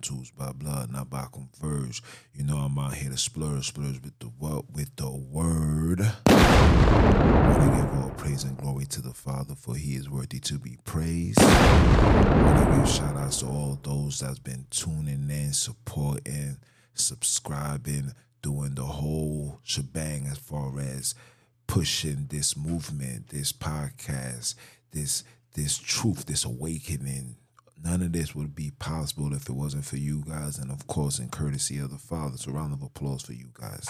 the by blood, not by converge. You know I'm out here to splurge, splurge with the what? With the word. I want to give all praise and glory to the Father, for he is worthy to be praised. I want to give shout outs to all those that's been tuning in, supporting, subscribing, doing the whole shebang as far as pushing this movement, this podcast, this this truth, this awakening. None of this would be possible if it wasn't for you guys, and of course, in courtesy of the Father. So, round of applause for you guys.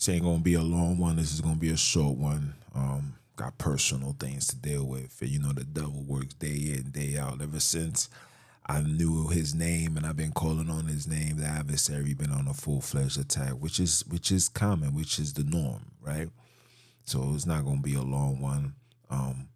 This ain't gonna be a long one. This is gonna be a short one. Um, got personal things to deal with. You know, the devil works day in, day out. Ever since I knew his name and I've been calling on his name, the adversary been on a full fledged attack, which is which is common, which is the norm, right? So it's not gonna be a long one. Um,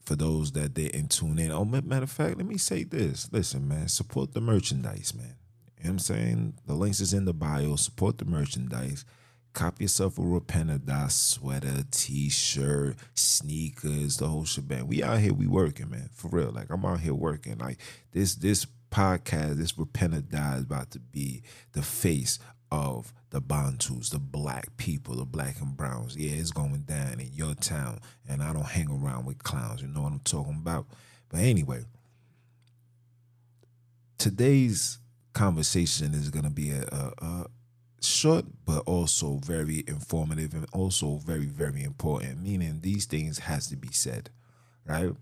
for those that didn't tune in. Oh, matter of fact, let me say this. Listen, man, support the merchandise, man. You know what I'm saying? The links is in the bio. Support the merchandise. Cop yourself a Repent or Die sweater, t-shirt, sneakers, the whole shebang. We out here, we working, man. For real. Like I'm out here working. Like this this podcast, this Repent or Die is about to be the face of the Bantus, the black people, the black and browns. Yeah, it's going down in your town. And I don't hang around with clowns. You know what I'm talking about? But anyway, today's conversation is gonna be a, a, a short but also very informative and also very very important meaning these things has to be said right?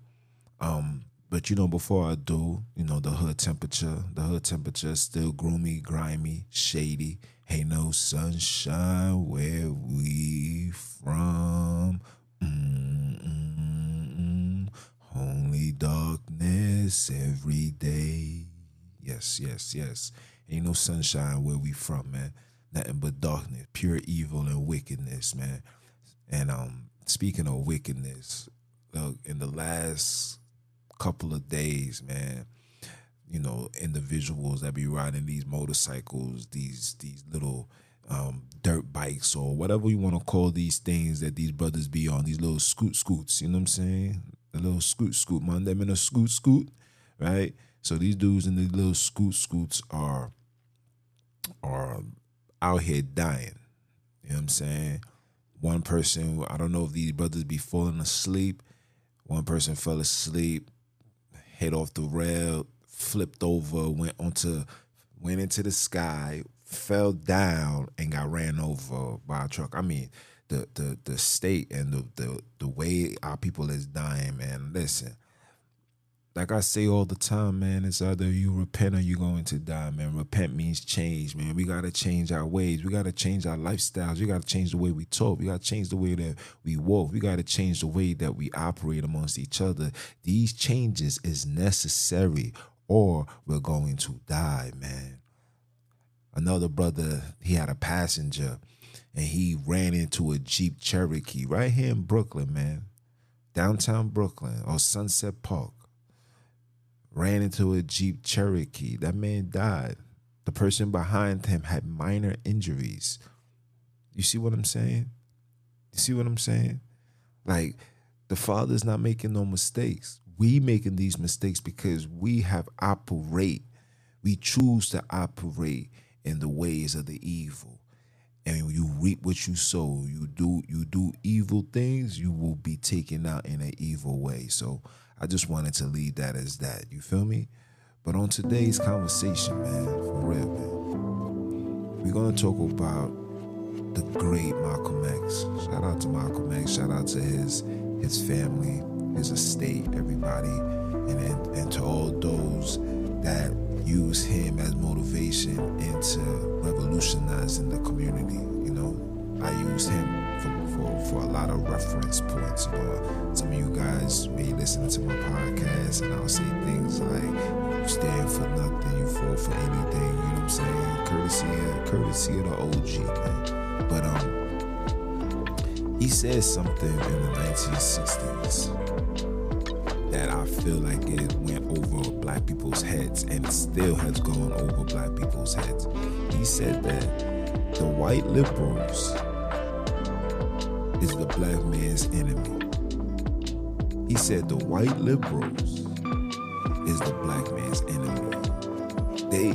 Um but you know before i do you know the hood temperature the hood temperature is still gloomy grimy shady. Ain't no sunshine where we from? Mm-mm-mm. only darkness every day. Yes yes yes. Ain't no sunshine where we from man nothing but darkness, pure evil and wickedness, man. And um, speaking of wickedness, look, in the last couple of days, man, you know, individuals that be riding these motorcycles, these these little um, dirt bikes or whatever you want to call these things that these brothers be on, these little scoot scoots, you know what I'm saying? The little scoot scoot, man, them in a scoot scoot, right? So these dudes in the little scoot scoots are are out here dying. You know what I'm saying? One person, I don't know if these brothers be falling asleep. One person fell asleep, hit off the rail, flipped over, went onto, went into the sky, fell down, and got ran over by a truck. I mean, the the the state and the the the way our people is dying, man. Listen, like I say all the time, man, it's either you repent or you're going to die, man. Repent means change, man. We gotta change our ways. We gotta change our lifestyles. We gotta change the way we talk. We gotta change the way that we walk. We gotta change the way that we operate amongst each other. These changes is necessary, or we're going to die, man. Another brother, he had a passenger, and he ran into a Jeep Cherokee right here in Brooklyn, man, downtown Brooklyn or Sunset Park ran into a Jeep Cherokee. That man died. The person behind him had minor injuries. You see what I'm saying? You see what I'm saying? Like the father's not making no mistakes. We making these mistakes because we have operate. We choose to operate in the ways of the evil. And you reap what you sow. You do you do evil things, you will be taken out in an evil way. So I just wanted to leave that as that. You feel me? But on today's conversation, man, for real, man, we're gonna talk about the great Malcolm X. Shout out to Malcolm X. Shout out to his his family, his estate, everybody, and and, and to all those that use him as motivation into revolutionizing the community. You know, I use him for, for, a lot of reference points. Know, some of you guys may listen to my podcast and I'll say things like, you stand for nothing, you fall for anything, you know what I'm saying? Courtesy of, courtesy of the OG, man. But, um, he said something in the 1960s that I feel like it went over black people's heads and still has gone over black people's heads. He said that the white liberals is the black man's enemy. He said the white liberals is the black man's enemy. They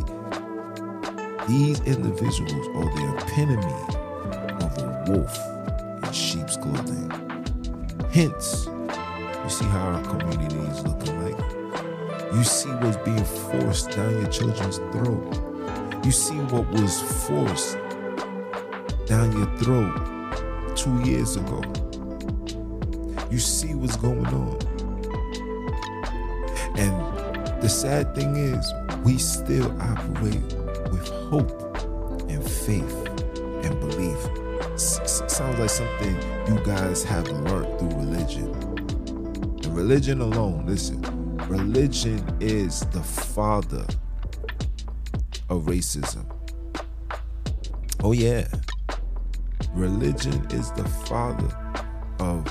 these individuals are the epitome of a wolf in sheep's clothing. Hence, you see how our community is looking like. You see what's being forced down your children's throat. You see what was forced down your throat two years ago. You see what's going on. And the sad thing is, we still operate with hope and faith and belief. Sounds like something you guys have learned through religion. And religion alone, listen, religion is the father of racism. Oh, yeah. Religion is the father of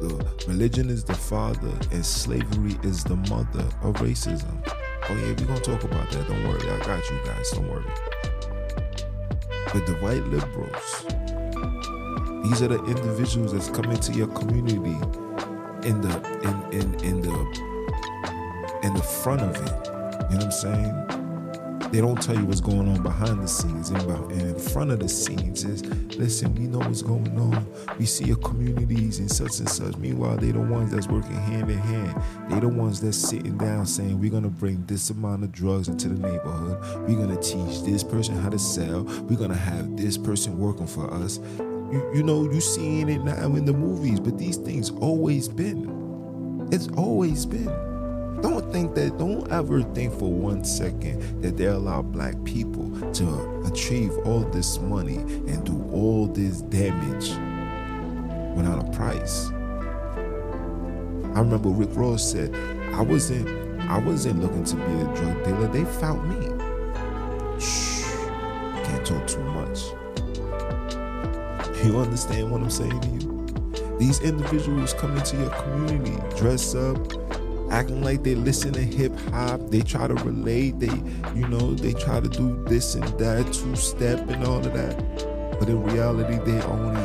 the religion is the father and slavery is the mother of racism. Oh yeah, we're gonna talk about that. Don't worry, I got you guys. Don't worry. But the white liberals, these are the individuals that's coming to your community in the in in in the in the front of it. You know what I'm saying? They don't tell you what's going on behind the scenes and, in front of the scenes is listen, we know what's going on. We see your communities and such and such. Meanwhile, they're the ones that's working hand in hand. They're the ones that's sitting down saying we're gonna bring this amount of drugs into the neighborhood. We're gonna teach this person how to sell. We're gonna have this person working for us. You, you know, you seeing it now in the movies, but these things always been. It's always been. Don't think that, don't ever think for one second that they allow black people to achieve all this money and do all this damage without a price. I remember Rick Ross said, I wasn't I wasn't looking to be a drug dealer. They found me. Shh. Can't talk too much. You understand what I'm saying to you? These individuals come into your community, dress up, acting like they listen to hip hop. They try to relate. They, you know, they try to do this and that, two step and all of that. But in reality, they only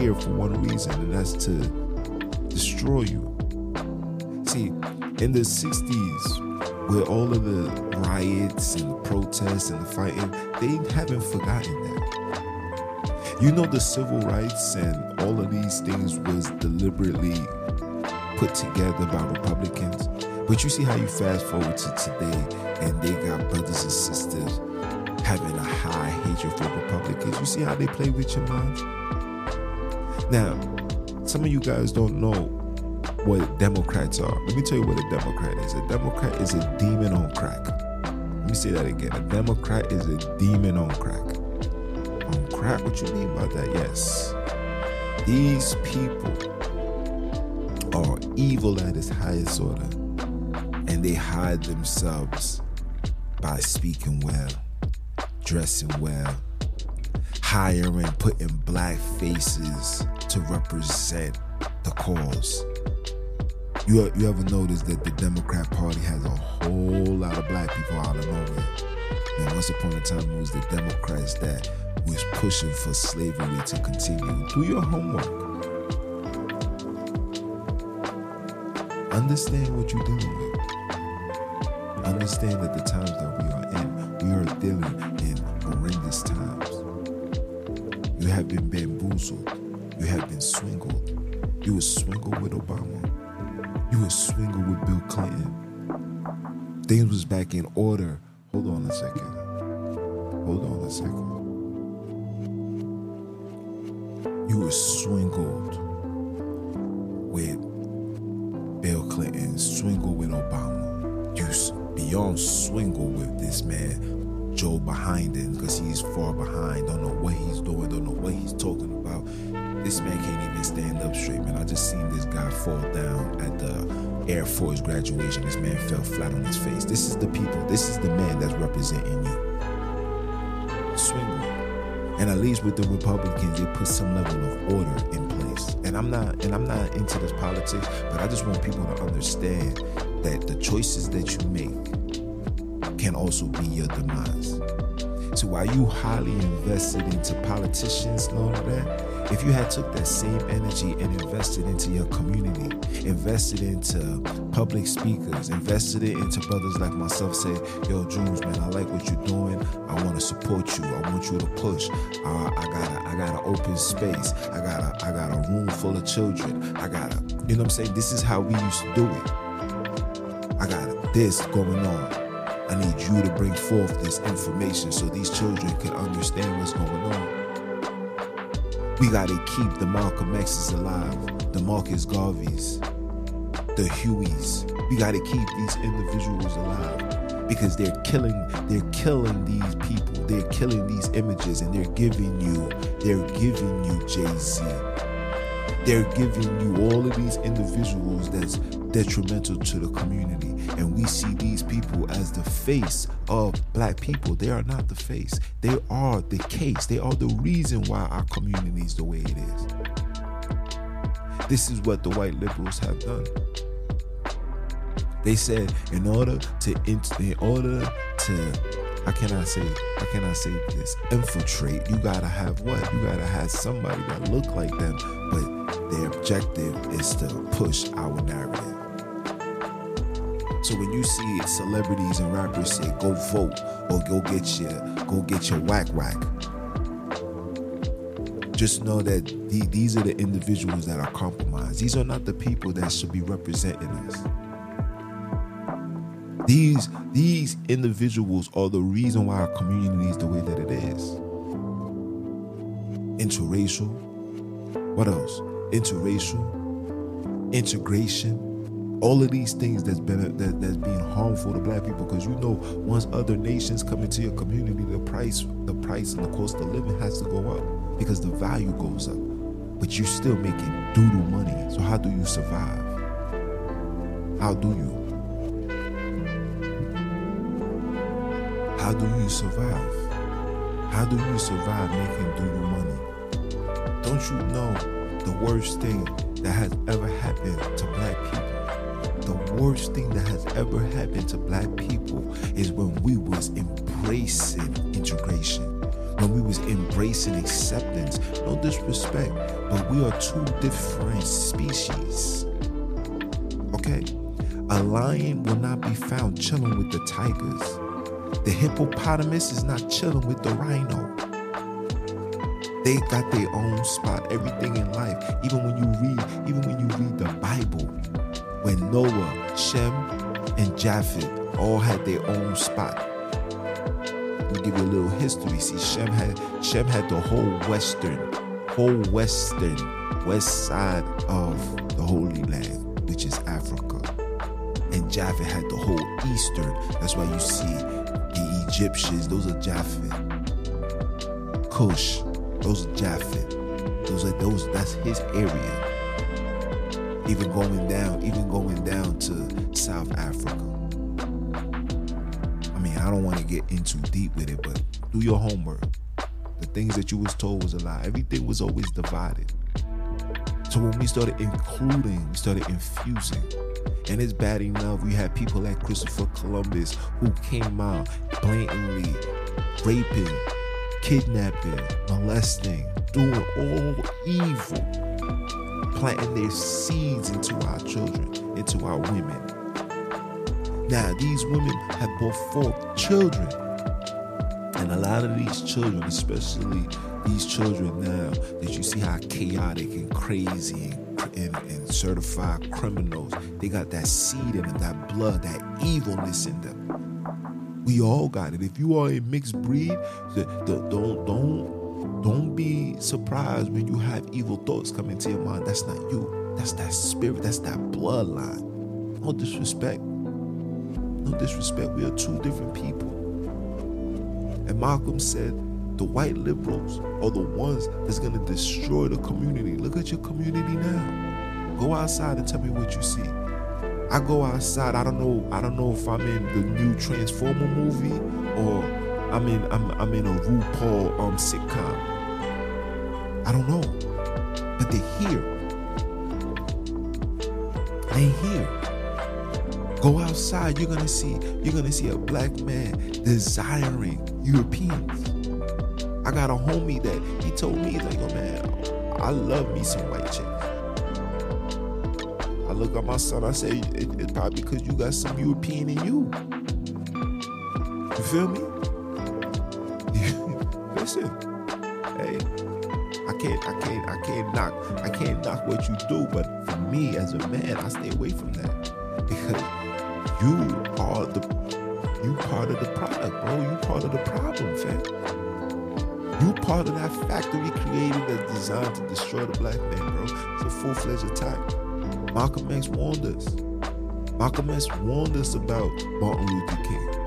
here for one reason, and that's to destroy you. See, in the 60s, with all of the riots and the protests and the fighting, they haven't forgotten that. You know, the civil rights and all of these things was deliberately put together by Republicans. But you see how you fast forward to today and they got brothers and sisters having a high hatred for Republicans. You see how they play with your mind? Now, some of you guys don't know what Democrats are. Let me tell you what a Democrat is. A Democrat is a demon on crack. Let me say that again. A Democrat is a demon on crack. On crack? What you mean by that? Yes. These people evil at its highest order, and they hide themselves by speaking well, dressing well, hiring, putting black faces to represent the cause. You, you ever notice that the Democrat Party has a whole lot of black people out of nowhere? And once upon a time, it was the Democrats that was pushing for slavery to continue. Do your homework. Understand what you're dealing with. Understand that the times that we are in, we are dealing in horrendous times. You have been bamboozled. You have been swindled. You were swindled with Obama. You were swindled with Bill Clinton. Things was back in order. Hold on a second. Hold on a second. You were swindled Biden, because he's far behind, don't know what he's doing, don't know what he's talking about. This man can't even stand up straight, man. I just seen this guy fall down at the Air Force graduation. This man fell flat on his face. This is the people, this is the man that's representing you. Swingle. And at least with the Republicans, they put some level of order in place. And I'm not and I'm not into this politics, but I just want people to understand that the choices that you make can also be your demise. So while you highly invested into politicians and all of that, if you had took that same energy and invested into your community, invested into public speakers, invested it into brothers like myself, say, yo, Dreams, man, I like what you're doing. I want to support you. I want you to push. Uh, I got a, I got an open space. I got a, I got a room full of children. I got a, you know what I'm saying? This is how we used to do it. I got this going on. I need you to bring forth this information so these children can understand what's going on. We gotta keep the Malcolm X's alive, the Marcus Garveys, the Hueys. We gotta keep these individuals alive because they're killing, they're killing these people, they're killing these images, and they're giving you, they're giving you Jay-Z. They're giving you all of these individuals that's detrimental to the community. And we see these people as the face of black people. They are not the face, they are the case. They are the reason why our community is the way it is. This is what the white liberals have done. They said in order to in order to I say how can I say this infiltrate you gotta have what you gotta have somebody that look like them but their objective is to push our narrative so when you see celebrities and rappers say go vote or go get your go get your whack whack, just know that the, these are the individuals that are compromised. These are not the people that should be representing us. These these individuals are the reason why our community is the way that it is. Interracial. What else? Interracial. Integration all of these things that's been that, that's being harmful to black people because you know once other nations come into your community the price the price and the cost of living has to go up because the value goes up. But you're still making doodle money. So how do you survive? How do you? How do you survive? How do you survive making doodle money? Don't you know the worst thing that has ever happened to black people the worst thing that has ever happened to black people is when we was embracing integration when we was embracing acceptance. No disrespect but we are two different species. Okay? A lion will not be found chilling with the tigers. The hippopotamus is not chilling with the rhino. They got their own spot everything in life. Even when you read even when you read the bible when Noah, Shem, and Japheth all had their own spot. Let give you a little history. See, Shem had Shem had the whole western, whole western, west side of the Holy Land, which is Africa. And Japheth had the whole eastern. That's why you see the Egyptians, those are Japheth. Cush, those are Japheth. Those are those, that's his area even going down, even going down to South Africa. I mean, I don't want to get into deep with it, but do your homework. The things that you was told was a lie. Everything was always divided. So when we started including, we started infusing. And it's bad enough we had people like Christopher Columbus who came out blatantly raping, kidnapping, molesting, doing all evil planting their seeds into our children, into our women. Now, these women have brought forth children. And a lot of these children, especially these children now, that you see how chaotic and crazy and, and, and certified criminals, they got that seed in them, that blood, that evilness in them. We all got it. If you are a mixed breed, don't don't don't be surprised when you have evil thoughts come into your mind. That's not you. That's that spirit. That's that bloodline. No disrespect. No disrespect. We are two different people. And Malcolm said, the white liberals are the ones that's going to destroy the community. Look at your community now. Go outside and tell me what you see. I go outside. I don't know. I don't know if I'm in the new Transformer movie or I'm in I'm I'm in a RuPaul um sitcom. I don't know. But they're here. They're here. Go outside, you're gonna see you're gonna see a black man desiring Europeans. I got a homie that he told me, he's like, yo man, I love me some white chicks. I look at my son, I say, it, it's probably because you got some European in you. You feel me? Hey, I can't, I can't, I can't knock, I can't knock what you do, but for me as a man, I stay away from that because you are the, you part of the product, bro. You part of the problem, fam. You part of that factory created that's designed to destroy the black man, bro. It's a full-fledged attack. Malcolm X warned us. Malcolm X warned us about Martin Luther King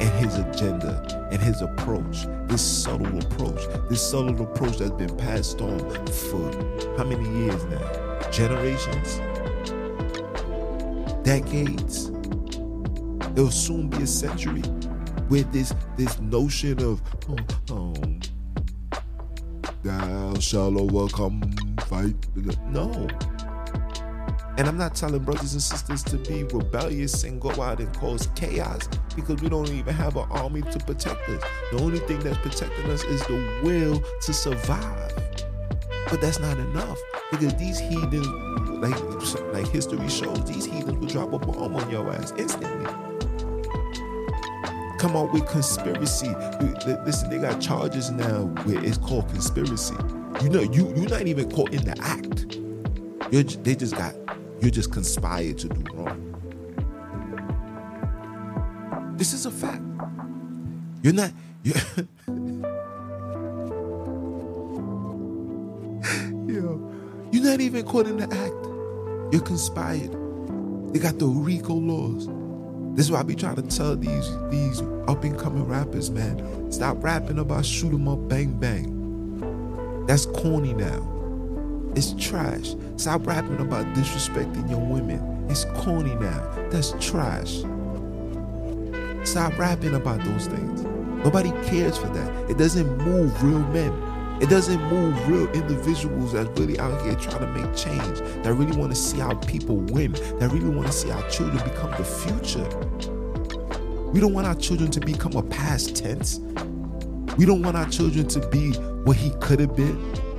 and his agenda and his approach, this subtle approach, this subtle approach that's been passed on for how many years now? Generations? Decades? It'll soon be a century with this this notion of oh, um, thou shall overcome fight. No. And I'm not telling brothers and sisters to be rebellious and go out and cause chaos because we don't even have an army to protect us. The only thing that's protecting us is the will to survive. But that's not enough because these heathens, like like history shows, these heathens will drop a bomb on your ass instantly. Come out with conspiracy. Listen, they got charges now where it's called conspiracy. You know, you you're not even caught in the act. You're, they just got you just conspired to do wrong. This is a fact. You're not. You're Yo, you're not even caught in the act. You're conspired. They got the RICO laws. This is why I be trying to tell these these up and coming rappers, man. Stop rapping about shoot 'em up, bang bang. That's corny now. It's trash. Stop rapping about disrespecting your women. It's corny now. That's trash. Stop rapping about those things. Nobody cares for that. It doesn't move real men. It doesn't move real individuals that's really out here trying to make change, that really want to see our people win, that really want to see our children become the future. We don't want our children to become a past tense. We don't want our children to be what he could have been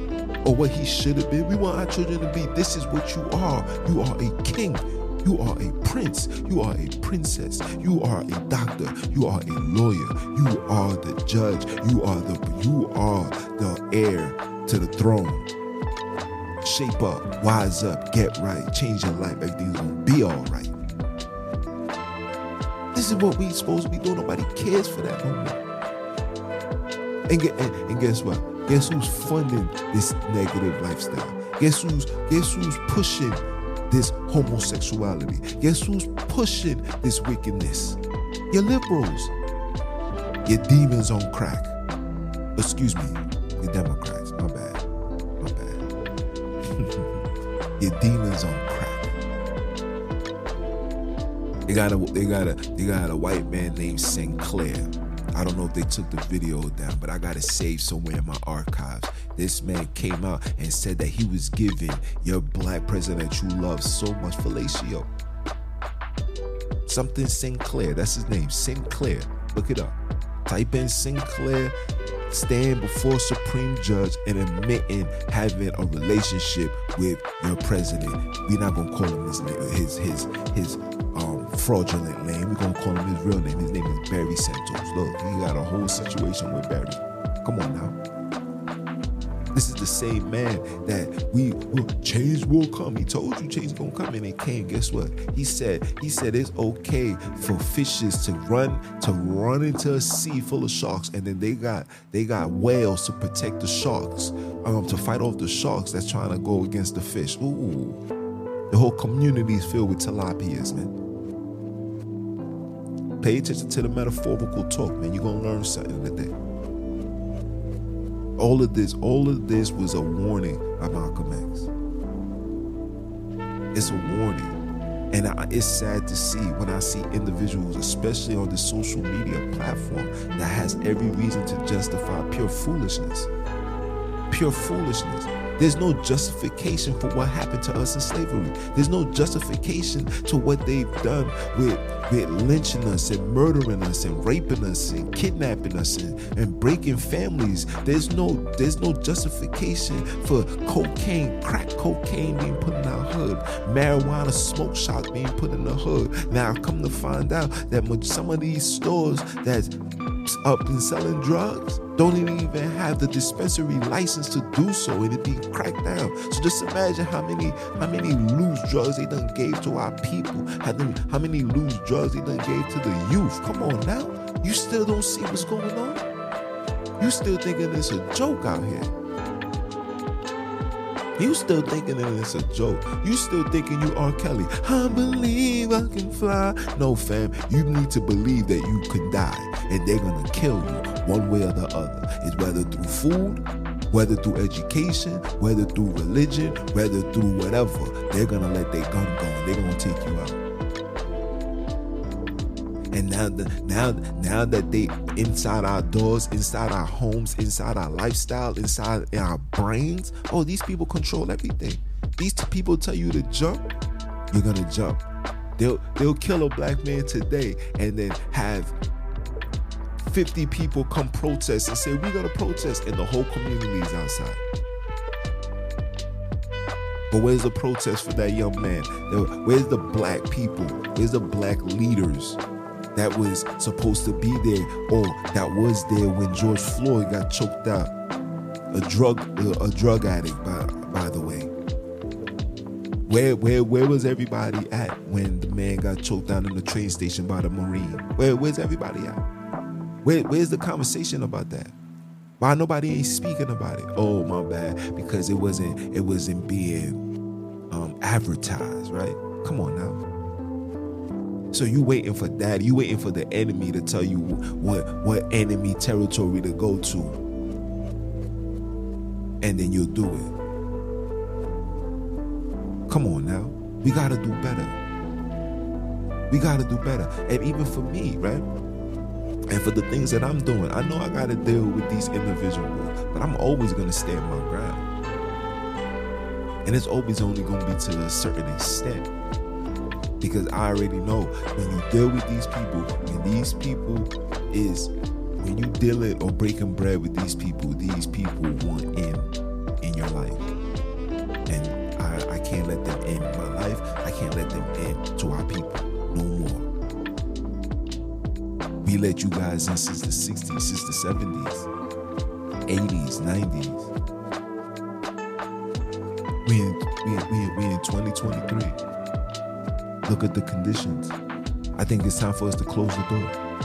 or what he should have been. We want our children to be this is what you are. You are a king. You are a prince. You are a princess. You are a doctor. You are a lawyer. You are the judge. You are the you are the heir to the throne. Shape up, wise up, get right, change your life. Everything's gonna be all right. This is what we supposed to be doing. Nobody cares for that more. And, and, and guess what? Guess who's funding this negative lifestyle? Guess who's guess who's pushing this homosexuality? Guess who's pushing this wickedness? Your liberals. Your demons on crack. Excuse me, your Democrats. My bad. My bad. your demons on crack. They got a they got a they got a white man named Sinclair. I don't know if they took the video down, but I got it saved somewhere in my archives. This man came out and said that he was giving your black president you love so much fellatio. Something Sinclair, that's his name, Sinclair. Look it up. Type in Sinclair, stand before Supreme Judge and admitting having a relationship with your president. We're not gonna call him his his his his fraudulent name. We're gonna call him his real name. His name is Barry Santos. Look, he got a whole situation with Barry. Come on now. This is the same man that we will change will come. He told you change gonna come and it came. Guess what? He said, he said it's okay for fishes to run to run into a sea full of sharks, and then they got they got whales to protect the sharks, um, to fight off the sharks that's trying to go against the fish. Ooh. The whole community is filled with tilapias, man. Pay attention to the metaphorical talk, man. You're gonna learn something today. All of this, all of this was a warning by Malcolm X. It's a warning. And I, it's sad to see when I see individuals, especially on the social media platform, that has every reason to justify pure foolishness. Pure foolishness. There's no justification for what happened to us in slavery. There's no justification to what they've done with, with lynching us and murdering us and raping us and kidnapping us and, and breaking families. There's no there's no justification for cocaine, crack cocaine being put in our hood, marijuana smoke shop being put in the hood. Now I've come to find out that some of these stores that's up and selling drugs don't even have the dispensary license to do so and it being cracked down. So just imagine how many how many loose drugs they done gave to our people. How many, how many loose drugs they done gave to the youth. Come on now. You still don't see what's going on? You still thinking it's a joke out here. You still thinking that it's a joke. You still thinking you R. Kelly. I believe I can fly. No, fam. You need to believe that you can die and they're gonna kill you one way or the other. It's whether through food, whether through education, whether through religion, whether through whatever. They're gonna let their gun go and they're gonna take you out. And now, the, now, now that they inside our doors, inside our homes, inside our lifestyle, inside our brains, oh, these people control everything. These people tell you to jump, you're gonna jump. They'll they'll kill a black man today and then have 50 people come protest and say, We're to protest, and the whole community is outside. But where's the protest for that young man? Where's the black people? Where's the black leaders that was supposed to be there or that was there when George Floyd got choked out? A drug, a drug addict, by, by the way. Where, where, where was everybody at when the man got choked down in the train station by the Marine? Where, where's everybody at? Where, where's the conversation about that? Why nobody ain't speaking about it? Oh, my bad. Because it wasn't it wasn't being um, advertised, right? Come on now. So you waiting for that? You waiting for the enemy to tell you what what enemy territory to go to, and then you'll do it. Come on now, we gotta do better. We gotta do better, and even for me, right? and for the things that I'm doing. I know I got to deal with these individuals, but I'm always to stand my ground. And it's always only to be to a certain extent. Because I already know when you deal with these people, when these people is, when you dealing or breaking bread with these people, these people want in in your life. And I, I can't let them in my life. I can't let them in to our people no more. We let you guys in since the 60s, since the 70s, 80s, 90s. We in, we in, we in, we in 2023. Look at the conditions. I think it's time for us to close the door.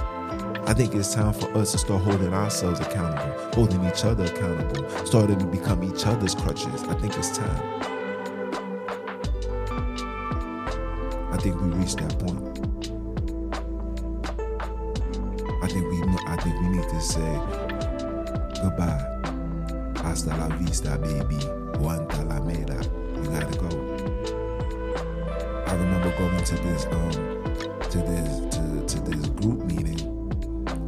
I think it's time for us to start holding ourselves accountable, holding each other accountable, starting to become each other's crutches. I think it's time. I think we reached that point. I think we I think we need to say goodbye. Hasta la vista, baby. Guantanamera. You gotta go. Remember going to this um to this to, to this group meeting.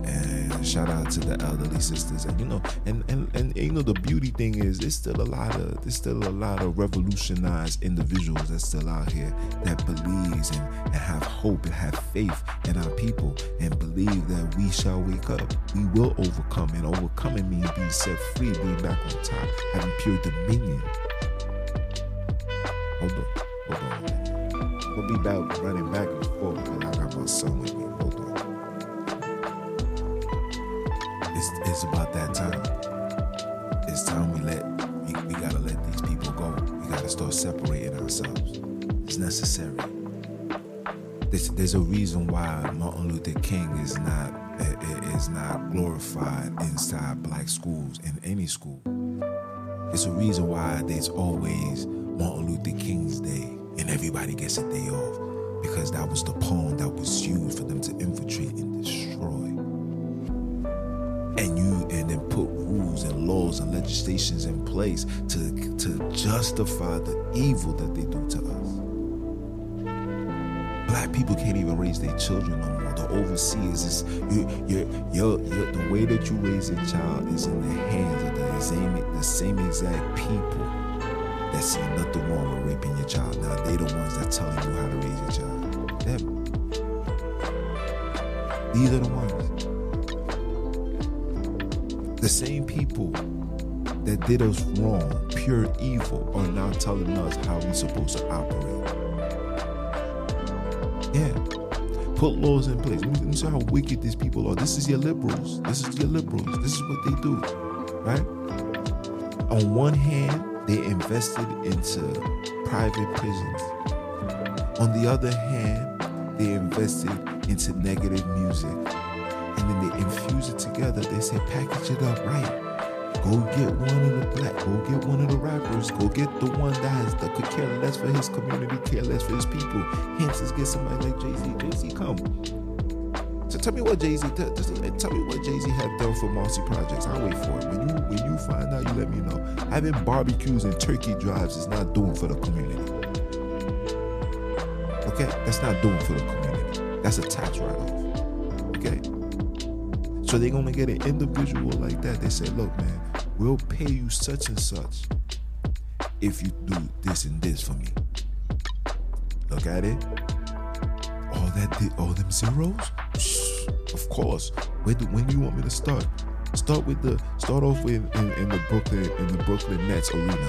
And shout out to the elderly sisters. And you know and, and and you know the beauty thing is there's still a lot of there's still a lot of revolutionized individuals that's still out here that believes and, and have hope and have faith in our people and believe that we shall wake up. We will overcome. And overcoming means being set free being back on top having pure dominion. Hold on be back running back and forth because i got my son with me Hold on. it's, it's about that time. It's time we let we, we gotta let these people go. We gotta start separating ourselves. It's necessary. There's, there's a reason why Martin Luther King is not is not glorified inside black schools in any school. It's a reason why there's always Martin Luther King's Day and everybody gets a day off because that was the pawn that was used for them to infiltrate and destroy and you and then put rules and laws and legislations in place to to justify the evil that they do to us. Black people can't even raise their children no more. The overseers is you, you, you, the way that you raise a child is in the hands of the same, the same exact people see nothing wrong with raping your child. Now they the ones that telling you how to raise your child. Them. These are the ones. The same people that did us wrong, pure evil, are now telling us how we're supposed to operate. Yeah. Put laws in place. Let me see how wicked these people are. This is your liberals. This is your liberals. This is what they do. Right? On one hand, they invested into private prisons. On the other hand, they invested into negative music. And then they infuse it together. They say, package it up right Go get one of the black, go get one of the rappers, go get the one that has that could care less for his community, care less for his people. Hence, let's get somebody like Jay Z. Jay Z, come. Tell me what Jay Z. Tell, tell me what Jay Z have done for Marcy Projects. I'll wait for it. When you when you find out, you let me know. Having barbecues and turkey drives is not doing for the community. Okay, that's not doing for the community. That's a tax write-off. Okay. So they're gonna get an individual like that. They say, look, man, we'll pay you such and such if you do this and this for me. Look at it. All that did all them zeros? Of course. When do, when do you want me to start? Start with the start off with in, in the Brooklyn in the Brooklyn Nets arena.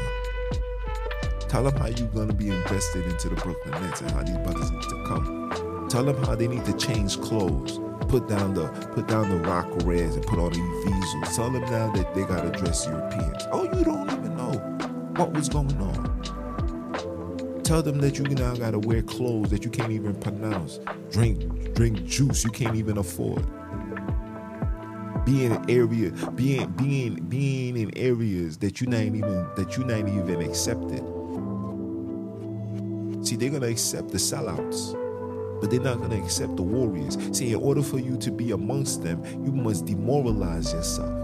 Tell them how you're gonna be invested into the Brooklyn Nets and how these brothers need to come. Tell them how they need to change clothes put down the put down the rock reds and put on these visals. Tell them now that they gotta dress Europeans. Oh, you don't even know what was going on. Tell them that you now gotta wear clothes that you can't even pronounce. Drink drink juice you can't even afford. Be in area, being being being in areas that you not even that you not even accepted. See, they're gonna accept the sellouts but they're not going to accept the warriors. See, in order for you to be amongst them, you must demoralize yourself.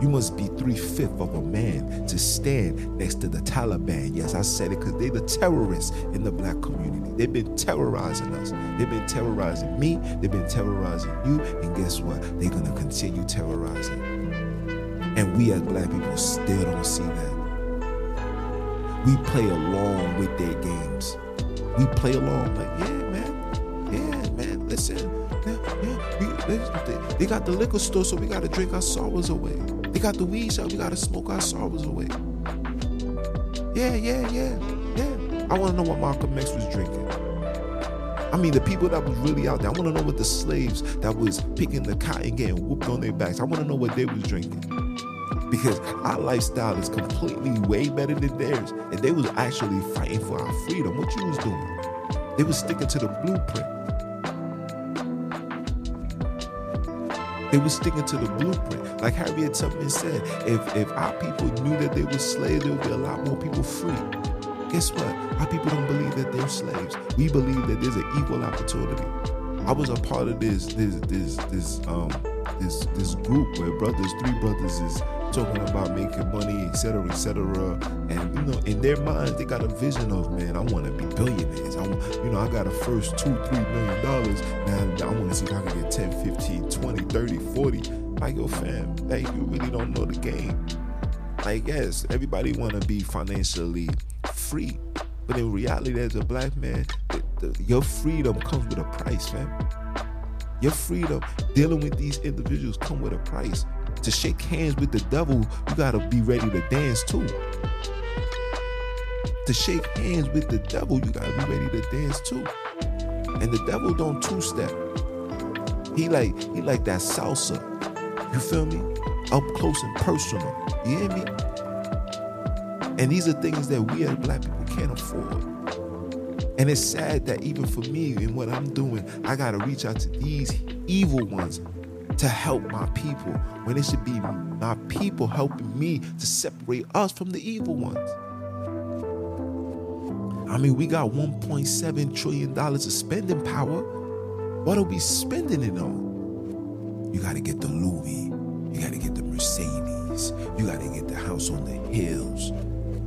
You must be three fifths of a man to stand next to the Taliban. Yes, I said it because they're the terrorists in the black community. They've been terrorizing us. They've been terrorizing me. They've been terrorizing you. And guess what? They're going to continue terrorizing. And we as black people still don't see that. We play along with their games. We play along like, yeah, man, yeah, man, listen. Yeah, yeah, we, they, they got the liquor store, so we gotta drink our sorrows away. They got the weed shop, we gotta smoke our sorrows away. Yeah, yeah, yeah, yeah. I wanna know what Malcolm X was drinking. I mean, the people that was really out there. I want to know what the slaves that was picking the cotton, getting whooped on their backs. I want to know what they was drinking, because our lifestyle is completely way better than theirs, and they was actually fighting for our freedom. What you was doing? They was sticking to the blueprint. They were sticking to the blueprint. Like Harriet Tubman said, if, if our people knew that they were slaves, there would be a lot more people free. Guess what? Our people don't believe that they're slaves. We believe that there's an equal opportunity. I was a part of this this this this um this this group where brothers, three brothers is talking about making money, etc., etc. And you know, in their minds, they got a vision of, man, I want to be billionaires. I want, you know, I got a first two, three million dollars. Now I want to see if I can get 10, 15, 20, 30, 40. Like, yo, fam, hey, you really don't know the game. Like, yes, everybody want to be financially free. But in reality, as a black man, the, the, your freedom comes with a price, man. Your freedom dealing with these individuals come with a price to shake hands with the devil, you gotta be ready to dance too. To shake hands with the devil, you gotta be ready to dance too. And the devil don't two-step. He like he like that salsa. You feel me? Up close and personal. You hear me? And these are things that we as black people can't afford. And it's sad that even for me and what I'm doing, I gotta reach out to these evil ones to help my people when it should be my people helping me to separate us from the evil ones. I mean, we got 1.7 trillion dollars of spending power. What are we spending it on? You got to get the Louis. You got to get the Mercedes. You got to get the house on the hills.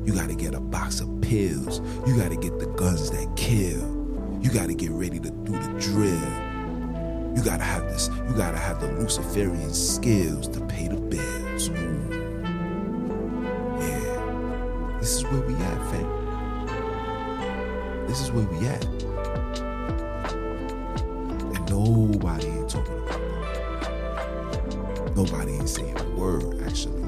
You got to get a box of pills. You got to get the guns that kill. You got to get ready to do the drill. You gotta have this. You gotta have the Luciferian skills to pay the bills. Ooh. Yeah, this is where we at, fam. This is where we at, and nobody ain't talking about that. Nobody ain't saying a word, actually,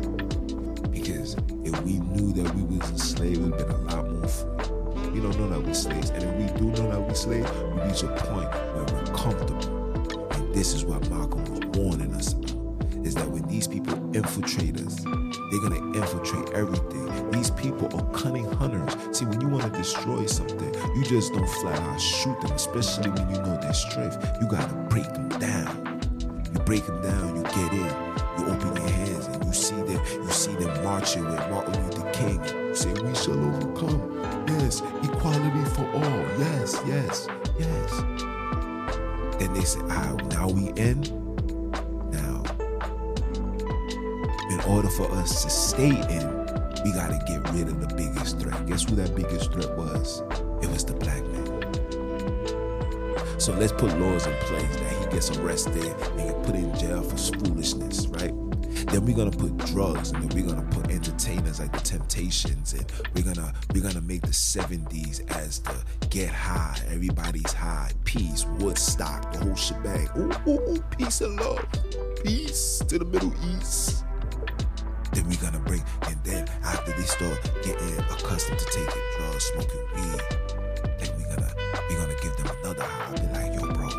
we reach a point where we're comfortable And this is what Malcolm was warning us about. Is that when these people infiltrate us, they're gonna infiltrate everything. These people are cunning hunters. See, when you want to destroy something, you just don't flat out shoot them, especially when you know their strength. You gotta break them down. You break them down, you get in, you open your hands, and you see them, you see them marching with Martin for us to stay in, we got to get rid of the biggest threat. Guess who that biggest threat was? It was the black man. So let's put laws in place that he gets arrested and get put in jail for foolishness, right? Then we're gonna put drugs, and then we're gonna put entertainers like the Temptations, and we're gonna we're gonna make the '70s as the get high, everybody's high, peace, Woodstock, the whole shebang. Ooh, ooh, ooh, peace and love, peace to the Middle East. Then we're gonna bring, and then after they start getting accustomed to taking drugs, smoking weed, then we're gonna we're gonna give them another high. Be like, yo, bro,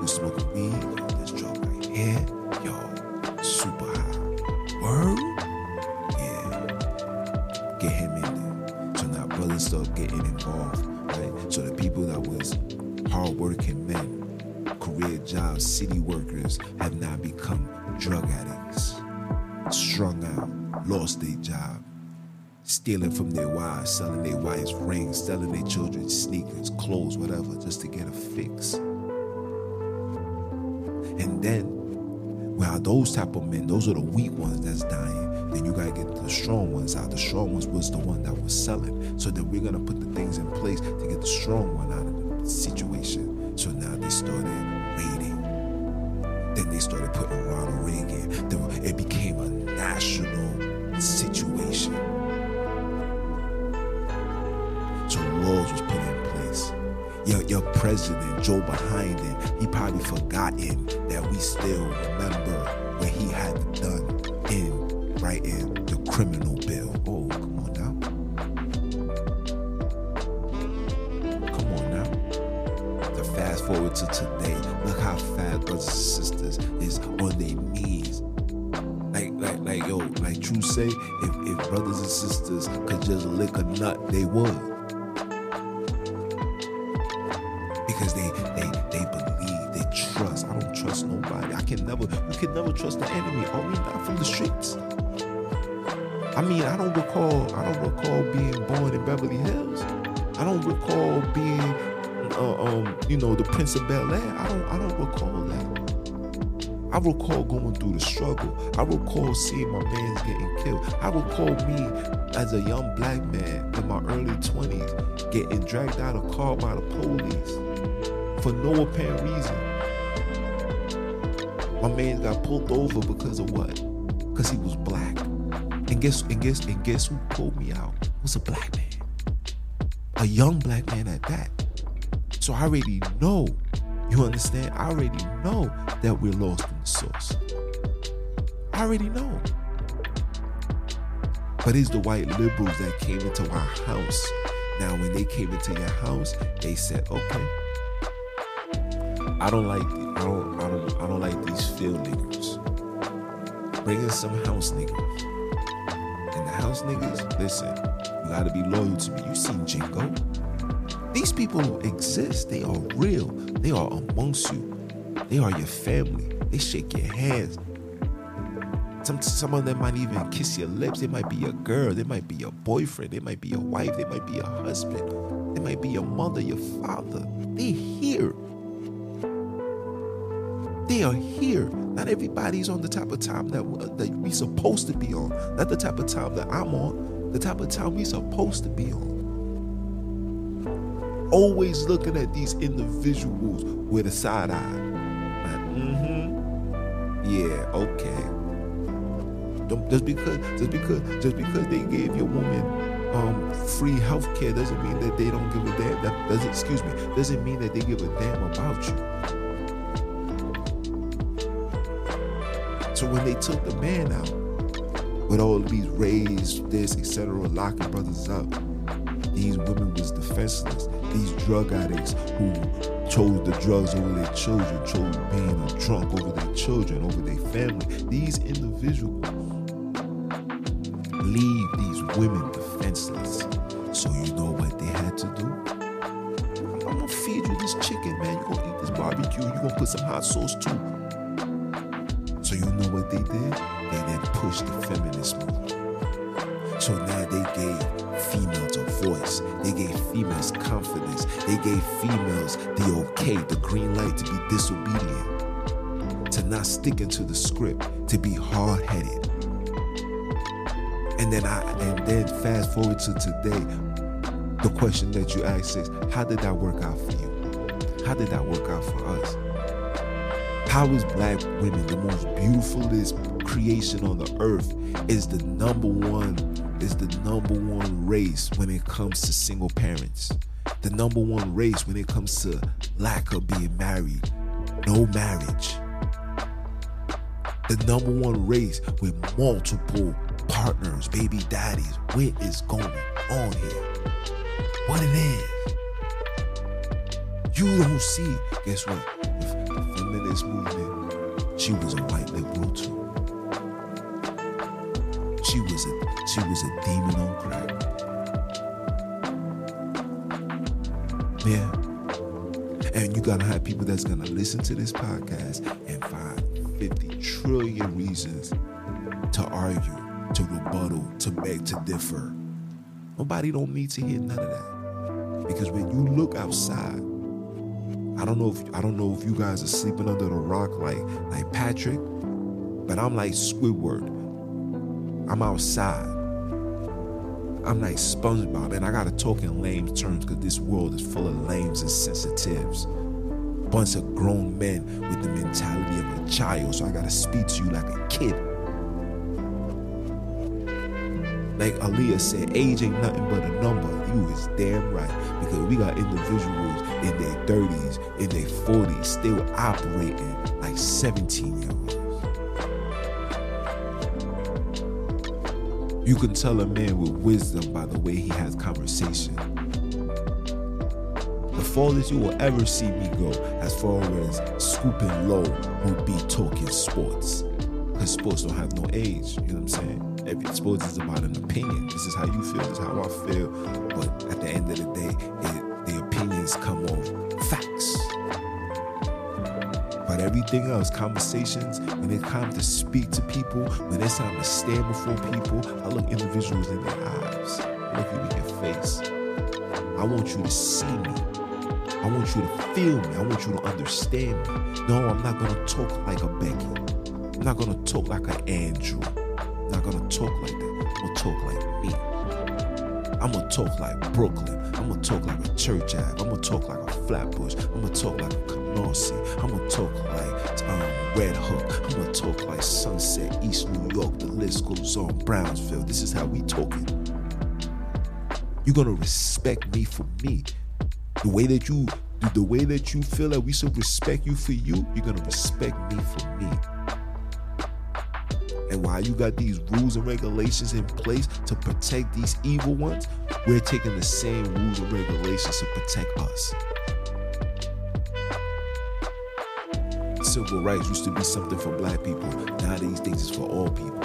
you smoking weed? on This drug right here, yo, super high. Word? Yeah. Get him in there. So now brothers start getting involved, right? So the people that was hardworking men, career jobs, city workers have now become drug addicts, strung out, lost their job, stealing from their wives, selling their wives rings, selling their children sneakers, clothes, whatever, just to get a fix. And then, while those type of men, those are the weak ones that's dying, then you gotta get the strong ones out. The strong ones was the one that was selling. So then we're gonna put the things in place to get the strong one out of the situation. So now they started raiding. Then they started putting Ronald Reagan. Then it became a national situation. So laws was put in place. Your, your president, Joe Biden, he probably forgotten that we still remember what he had done in writing the criminal bill. Oh, come on now. Come on now. To fast forward to today, look how fast brothers and sisters say, if, if brothers and sisters could just lick a nut, they would. because they they they believe, they trust. I don't trust nobody. I can never, you can never trust the enemy. We not from the streets? I mean, I don't recall, I don't recall being born in Beverly Hills. I don't recall being, uh, um, you know, the Prince of Bel Air. I don't, I don't recall that. I recall going through the struggle. I recall seeing my man's getting killed. I recall me as a young black man in my early 20s getting dragged out of car by the police for no apparent reason. My man got pulled over because of what? Because he was black. And guess and guess and guess who pulled me out? It was a black man. A young black man at that. So I already know, you understand? I already know that we're lost source. I already know. But it's the white liberals that came into our house. Now, when they came into your house, they said, okay, I don't like I don't I don't I don't like these field niggas. Bring in some house niggas. And the house niggas, listen, you gotta be loyal to me. You seen Django? These people exist. They are real. They are amongst you. They are your family. They shake your hands. Some some of them might even kiss your lips. They might be your girl. They might be your boyfriend. They might be your wife. They might be your husband. They might be your mother, your father. They here. They are here. Not everybody's on the type of time that that we supposed to be on. Not the type of time that I'm on. The type of time we supposed to be on. always looking at these individuals with a side eye. Like, mm-hmm. Yeah, okay. Don't, just because just because just because they gave your woman um, free health care doesn't mean that they don't give a damn. That doesn't excuse me, doesn't mean that they give a damn about you. So when they took the man out with all these raids, this, etc., locking brothers up, these women was defenseless. These drug addicts who chose the drugs over their children, chose being a drunk over their children, over their family. These individuals leave these women defenseless. So you know what they had to do? I'm gonna feed you this chicken, man. You're gonna eat this barbecue. You're gonna put some hot sauce too. So you know what they did? They then pushed the feminist movement. So now they gave females a voice. They gave females confidence. They gave females the okay, the green light to be disobedient, to not stick into the script, to be hard headed. And then I and then fast forward to today, the question that you asked is, how did that work out for you? How did that work out for us? How is black women the most beautifulest creation on the earth? Is the number one is the number one race when it comes to single parents. The number one race when it comes to lack of being married, no marriage. The number one race with multiple partners, baby daddies. What is going on here? What it is? You don't see. Guess what? The feminist movement, she was a white she was a demon on crack. Yeah. And you gotta have people that's gonna listen to this podcast and find 50 trillion reasons to argue to rebuttal, to beg to differ. Nobody don't need to hear none of that. Because when you look outside, I don't know if I don't know if you guys are sleeping under the rock like like Patrick, but I'm like Squidward. I'm outside. I'm like SpongeBob, and I gotta talk in lame terms because this world is full of lames and sensitives. Bunch of grown men with the mentality of a child, so I gotta speak to you like a kid. Like Aaliyah said, age ain't nothing but a number. You is damn right. Because we got individuals in their 30s, in their 40s, still operating like 17 year olds. You can tell a man with wisdom by the way he has conversation. The farthest you will ever see me go as far as scooping low would be talking sports. Because sports don't have no age, you know what I'm saying? Sports is about an opinion. This is how you feel. This is how I feel. But at the end of the day, it, the opinions come off facts. Everything else, conversations, when it comes to speak to people, when it's time to stand before people, I look individuals in their eyes. I look you in your face. I want you to see me. I want you to feel me. I want you to understand me. No, I'm not gonna talk like a Becky. I'm not gonna talk like an Andrew I'm not gonna talk like that. I'm gonna talk like me. I'm gonna talk like Brooklyn. I'm gonna talk like a Church Ave. I'm gonna talk like a Flatbush. I'm gonna talk like a Canarsie. I'm gonna talk like um, Red Hook. I'm gonna talk like Sunset, East New York. The list goes on. Brownsville. This is how we talking. You're gonna respect me for me. The way that you, the way that you feel that we should respect you for you, you're gonna respect me for me. And while you got these rules and regulations in place to protect these evil ones, we're taking the same rules and regulations to protect us. Civil rights used to be something for black people. Now these days it's for all people.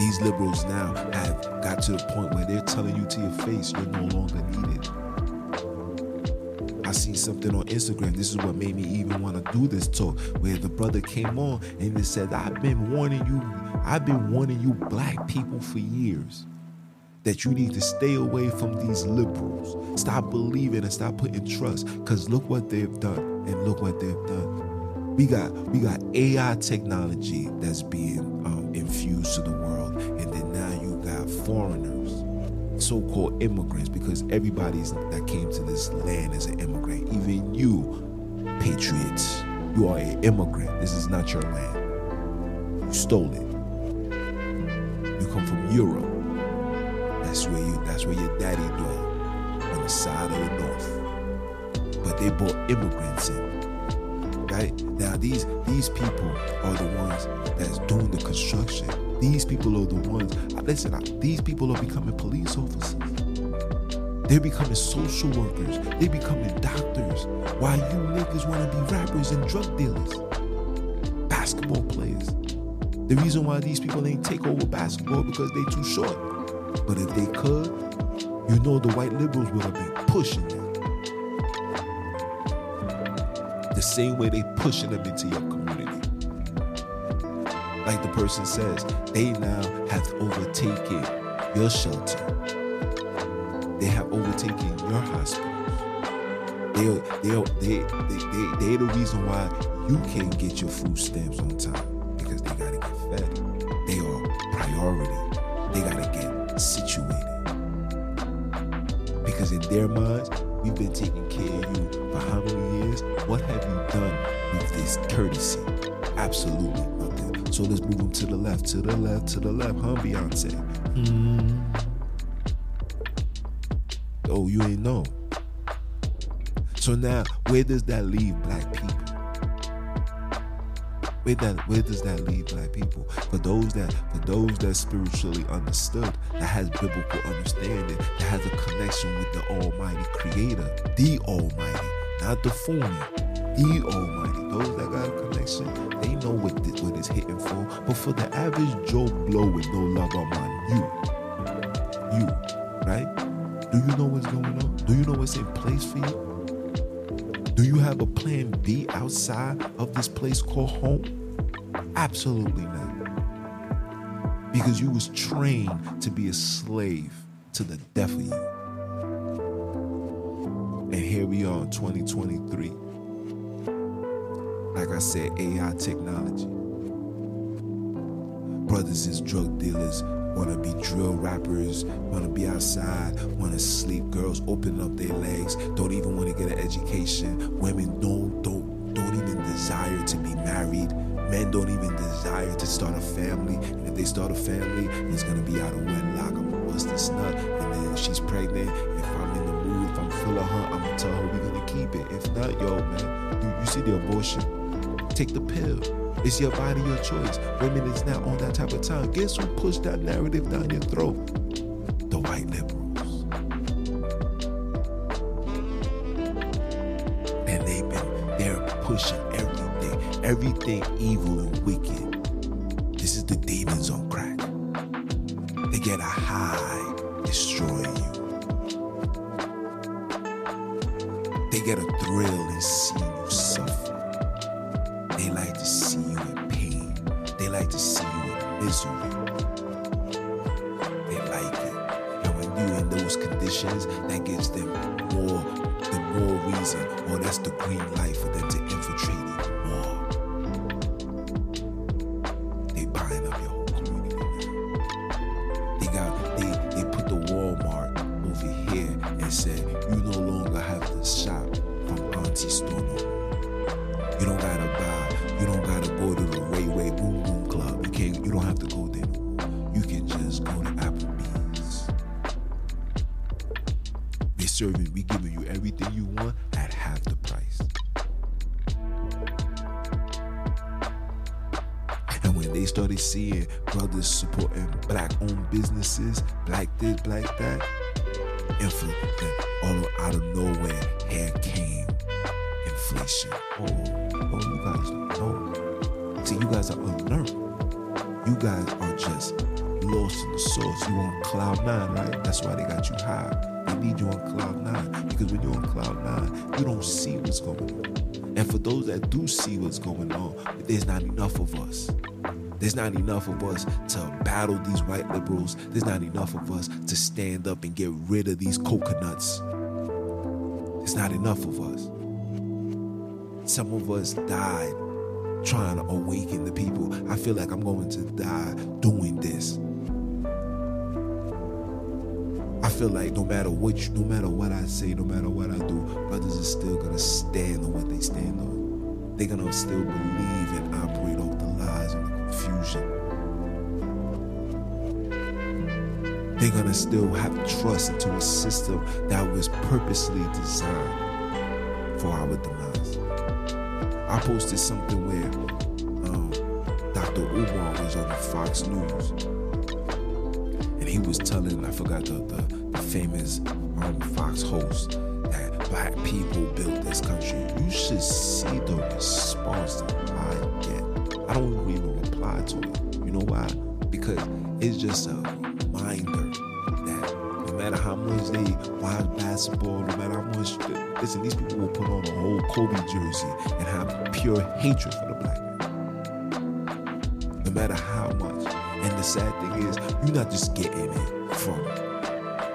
These liberals now have got to the point where they're telling you to your face you're no longer needed. I seen something on Instagram. This is what made me even want to do this talk, where the brother came on and he said, I've been warning you, I've been warning you black people for years that you need to stay away from these liberals. Stop believing and stop putting trust. Cause look what they've done and look what they've done. We got we got AI technology that's being um, infused to the world, and then now you got foreigners so-called immigrants because everybody's that came to this land is an immigrant. Even you, patriots, you are an immigrant. This is not your land. You stole it. You come from Europe. That's where you. That's where your daddy dwelled on the side of the north. But they brought immigrants in. Right now, these these people are the ones that's doing the construction these people are the ones. Listen, these people are becoming police officers. They're becoming social workers. They're becoming doctors. Why you niggas want to be rappers and drug dealers, basketball players. The reason why these people ain't take over basketball because they too short. But if they could, you know the white liberals would have been pushing them. The same way they pushing them into your community like the person says, they now have overtaken your shelter. They have overtaken your hospitals. They are, they are, they they they they the reason why you can't get your food stamps on time because they gotta get fed. They are priority. They gotta get situated. Because in their minds, we've been taking care of you for how many years? What have you done with this courtesy? Absolutely nothing. so let's move them to the left, to the left, to the left, huh, Beyonce? Mm. Oh, you ain't know. So now, where does that leave black people? Where that where does that lead black people? For those that for those that spiritually understood, that has biblical understanding, that has a connection with the Almighty Creator, the Almighty, not the phony, the Almighty. Those that got a connection, they know what this, what it's hitting for. But for the average Joe Blow with no love on you, you, right? Do you know what's going on? Do you know what's in place for you? Do you have a plan B outside of this place called home? Absolutely not. Because you was trained to be a slave to the death of you. And here we are in 2023 like I said, AI technology. Brothers is drug dealers, wanna be drill rappers, wanna be outside, wanna sleep. Girls open up their legs, don't even wanna get an education. Women don't don't don't even desire to be married. Men don't even desire to start a family. And if they start a family, it's gonna be out of wedlock. I'm gonna bust this nut. And then if she's pregnant, if I'm in the mood, if I'm feeling her, I'm gonna tell her we're gonna keep it. If not, yo, man, you, you see the abortion Take the pill. It's your body, your choice. Women is not on that type of time. Guess who pushed that narrative down your throat? The white liberals. And they've been, they're pushing everything, everything evil and wicked. This is the demons on crack. They get a high, what's going on, but there's not enough of us. There's not enough of us to battle these white liberals. There's not enough of us to stand up and get rid of these coconuts. There's not enough of us. Some of us died trying to awaken the people. I feel like I'm going to die doing this. I feel like no matter what no matter what I say, no matter what I do, brothers are still gonna stand on what they stand on. They're gonna still believe and operate off the lies and the confusion. They're gonna still have trust into a system that was purposely designed for our demise. I posted something where um, Dr. Umar was on the Fox News, and he was telling I forgot the, the, famous um, Fox host black people built this country. You should see the response that I get. I don't even reply to it. You know why? Because it's just a reminder that no matter how much they watch basketball, no matter how much they, listen, these people will put on a whole Kobe jersey and have pure hatred for the black man. No matter how much. And the sad thing is, you're not just getting it from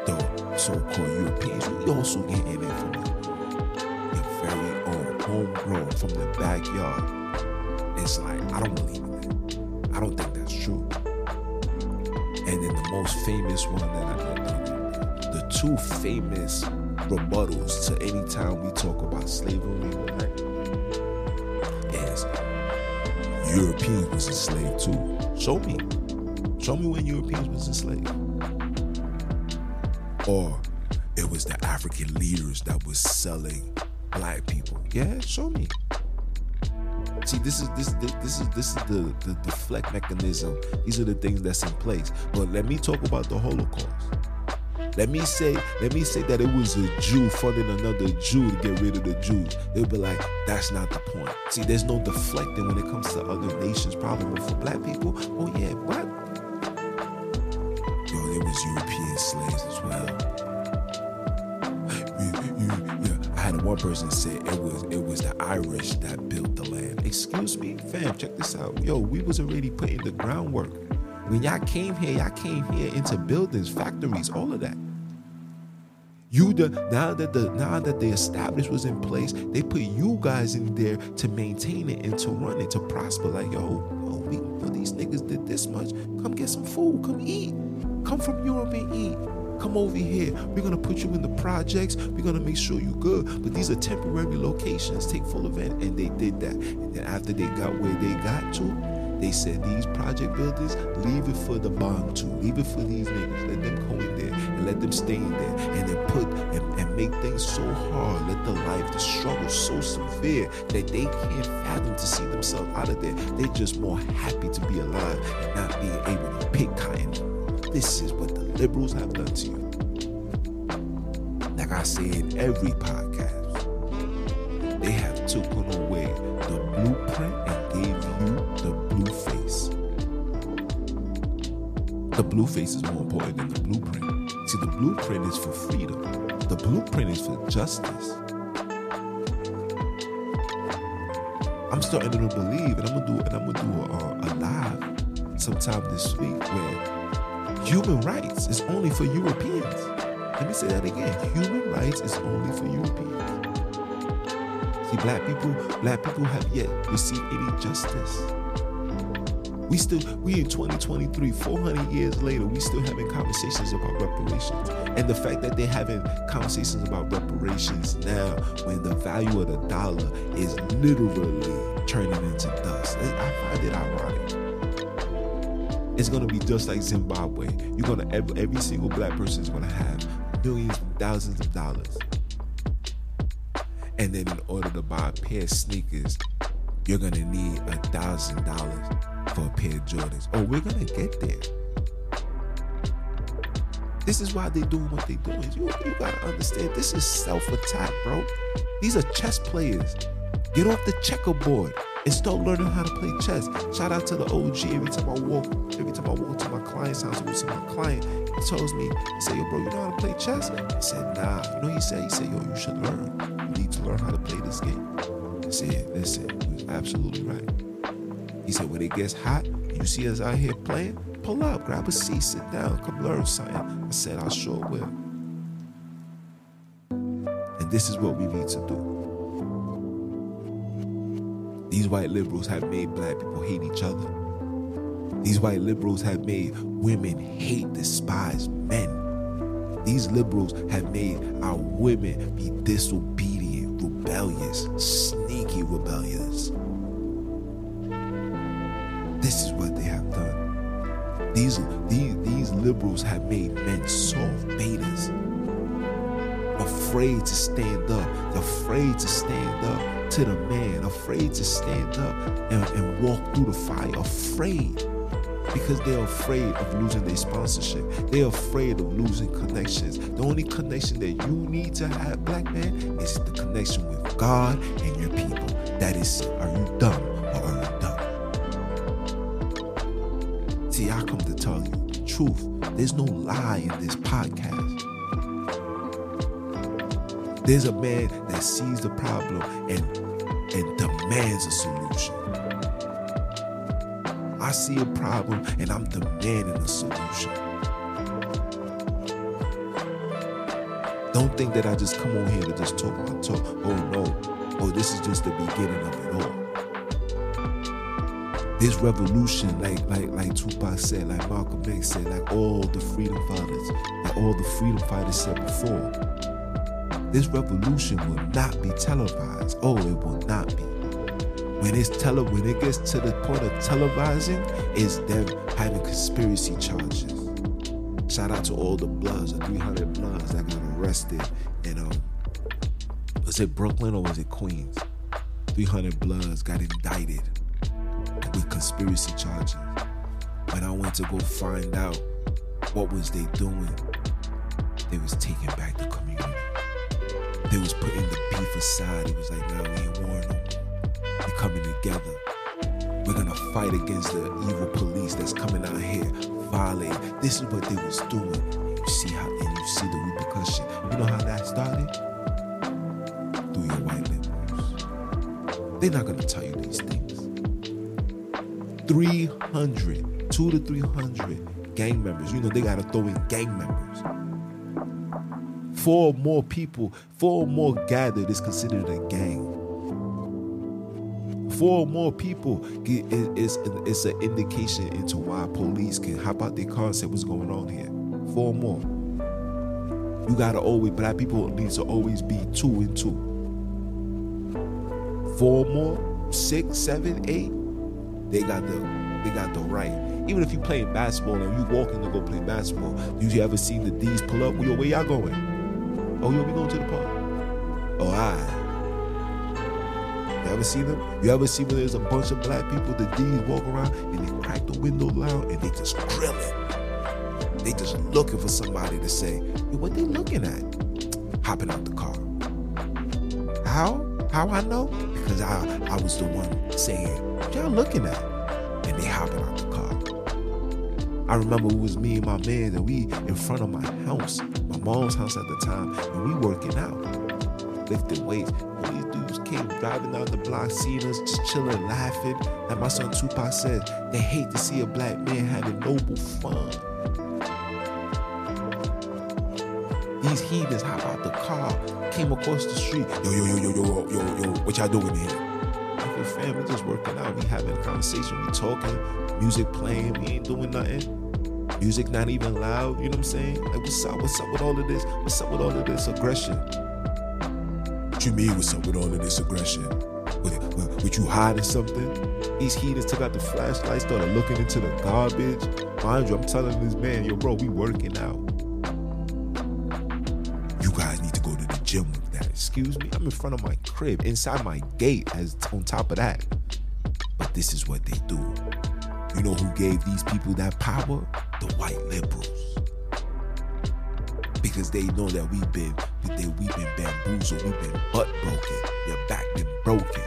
the so-called Europeans, you also getting backyard. It's like I don't believe in that. I don't think that's true. And then the most famous one that I the, the two famous rebuttals to any time we talk about slavery is Europeans was enslaved too. Show me. Show me when Europeans was enslaved. Or it was the African leaders that was selling black people. Yeah, show me. See, this is this this, this is this is the, the deflect mechanism. These are the things that's in place. But let me talk about the Holocaust. Let me say, let me say that it was a Jew funding another Jew to get rid of the Jews. They'll be like, that's not the point. See, there's no deflecting when it comes to other nations' problem. But for black people, oh yeah, what? Yo, there was European slaves as well. Yeah, I had one person say it was it was the Irish that. Excuse me, fam, check this out. Yo, we was already putting the groundwork. When y'all came here, y'all came here into buildings, factories, all of that. You the now that the now that the established was in place, they put you guys in there to maintain it and to run it, to prosper. Like, yo, yo we, these niggas did this much. Come get some food. Come eat. Come from Europe and eat. Come over here. We're gonna put you in the projects. We're gonna make sure you're good. But these are temporary locations. Take full event. And they did that. And then after they got where they got to, they said these project builders, leave it for the bond to, leave it for these niggas. Let them go in there and let them stay in there and then put and, and make things so hard. Let the life, the struggle so severe that they can't fathom to see themselves out of there. They're just more happy to be alive and not being able to pick cotton. This is what liberals have done to you. Like I say in every podcast, they have taken away the blueprint and gave you the blue face. The blue face is more important than the blueprint. See, the blueprint is for freedom. The blueprint is for justice. I'm starting to believe, and I'm gonna do, and I'm gonna do a, a live sometime this week where human rights is only for Europeans. Let me say that again. Human rights is only for Europeans. See, black people, black people have yet received any justice. We still, we in 2023, 400 years later, we still having conversations about reparations. And the fact that they're having conversations about reparations now, when the value of the dollar is literally turning into dust, I find it ironic. It's gonna be just like Zimbabwe. You're gonna every, every single black person is gonna have millions, thousands of dollars. And then in order to buy a pair of sneakers, you're gonna need a thousand dollars for a pair of Jordans. Oh, we're gonna get there. This is why they're doing what they're doing. You, you gotta understand this is self-attack, bro. These are chess players. Get off the checkerboard and start learning how to play chess. Shout out to the OG. Every time I walk, every time I walk to my client's house, I see my client, he tells me, he said, yo, bro, you know how to play chess? I said, nah. You know he said? He said, yo, you should learn. You need to learn how to play this game. I said, listen, you're absolutely right. He said, when it gets hot, you see us out here playing, pull up, grab a seat, sit down, come learn something. I said, I sure will. And this is what we need to do. These white liberals have made black people hate each other. These white liberals have made women hate, despise men. These liberals have made our women be disobedient, rebellious, sneaky rebellious. This is what they have done. These, these, these liberals have made men soft betas, afraid to stand up, afraid to stand up to the man, afraid to stand up and, and walk through the fire, afraid because they're afraid of losing their sponsorship. They're afraid of losing connections. The only connection that you need to have, black man, is the connection with God and your people. That is, are you dumb or are you dumb? See, I come to tell you the truth. There's no lie in this podcast. There's a man that sees the problem and and demands a solution. I see a problem and I'm demanding a solution. Don't think that I just come on here to just talk my talk. Oh no. Oh, this is just the beginning of it all. This revolution, like like like Tupac said, like Malcolm X said, like all the freedom fighters, like all the freedom fighters said before. This revolution will not be televised. Oh, it will not be. When it's tele, when it gets to the point of televising, it's them having conspiracy charges. Shout out to all the Bloods, the 300 Bloods that got arrested in um, was it Brooklyn or was it Queens? 300 Bloods got indicted with conspiracy charges. When I went to go find out what was they doing, they was taking back. They was putting the beef aside. It was like, now we ain't war no. We coming together. We're gonna fight against the evil police that's coming out here violating. This is what they was doing. You see how and you see the repercussion. You know how that started? Through your white liberals. They're not gonna tell you these things. 300, two to 300 gang members. You know, they gotta throw in gang members. Four more people, four more gathered is considered a gang four more people is it's an indication into why police can hop out their car and say what's going on here. Four more. You gotta always black people need to always be two and two. Four more, six, seven, eight. They got the they got the right. Even if you playing basketball and you walking to go play basketball, you ever seen the D's pull up? Where y'all going? Oh, yo, we going to the park. Oh, I. You ever see them? You ever see when there's a bunch of black people, the D's walk around and they crack the window loud and they just grilling. They just looking for somebody to say, what they looking at? Hopping out the car. How? How I know? Because I, I was the one saying, what y'all looking at? And they hopping out the car. I remember it was me and my man and we in front of my house, mom's house at the time, and we working out, lifting weights And these dudes came driving down the block, seeing us just chilling, laughing. Like my son Tupac said, they hate to see a black man having noble fun. These heathens hop out the car, came across the street. Yo, yo, yo, yo, yo, yo, yo, what y'all doing here? Like, fam, we just working out. We having a conversation. We talking, music playing. We ain't doing nothing. Music not even loud. You know what I'm saying? Like, what's up? What's up with all of this? What's up with all of this aggression? you mean what's up with all of this aggression? With you hiding something? These heathens took out the flashlight, started looking into the garbage. Mind you, I'm telling this man, yo, bro, we working out. You guys need to go to the gym with that. Excuse me, I'm in front of my crib, inside my gate, as on top of that. But this is what they do. You know who gave these people that power? The white liberals because they know that we've been that we've been bamboozled, we've been butt broken, your back been broken.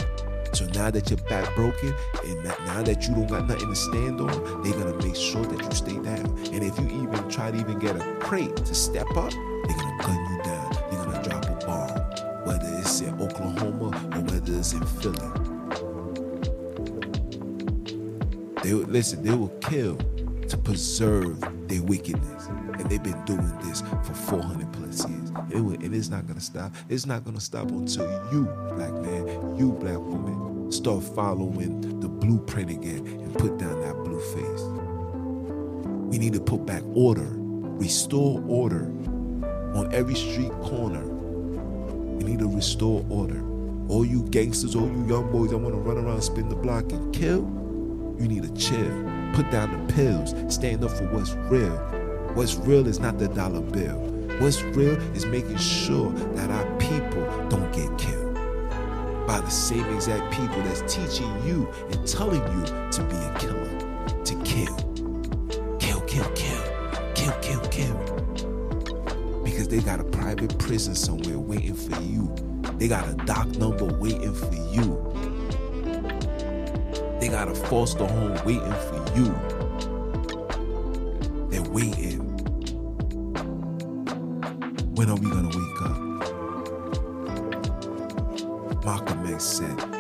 So now that your back broken, and now that you don't got nothing to stand on, they're gonna make sure that you stay down. And if you even try to even get a crate to step up, they're gonna gun you down. They're gonna drop a bomb, whether it's in Oklahoma or whether it's in Philly. They listen. They will kill to preserve their wickedness. And they've been doing this for 400 plus years. It, and it's not going to stop. It's not going to stop until you, black man, you, black woman, start following the blueprint again and put down that blue face. We need to put back order, restore order on every street corner. We need to restore order. All you gangsters, all you young boys that want to run around, spin the block, and kill, you need to chill. Put down the pills. Stand up for what's real. What's real is not the dollar bill. What's real is making sure that our people don't get killed by the same exact people that's teaching you and telling you to be a killer, to kill. Kill, kill, kill. Kill, kill, kill. Because they got a private prison somewhere waiting for you. They got a doc number waiting for you got a foster home waiting for you. They're waiting. When are we gonna wake up? Malcolm X said,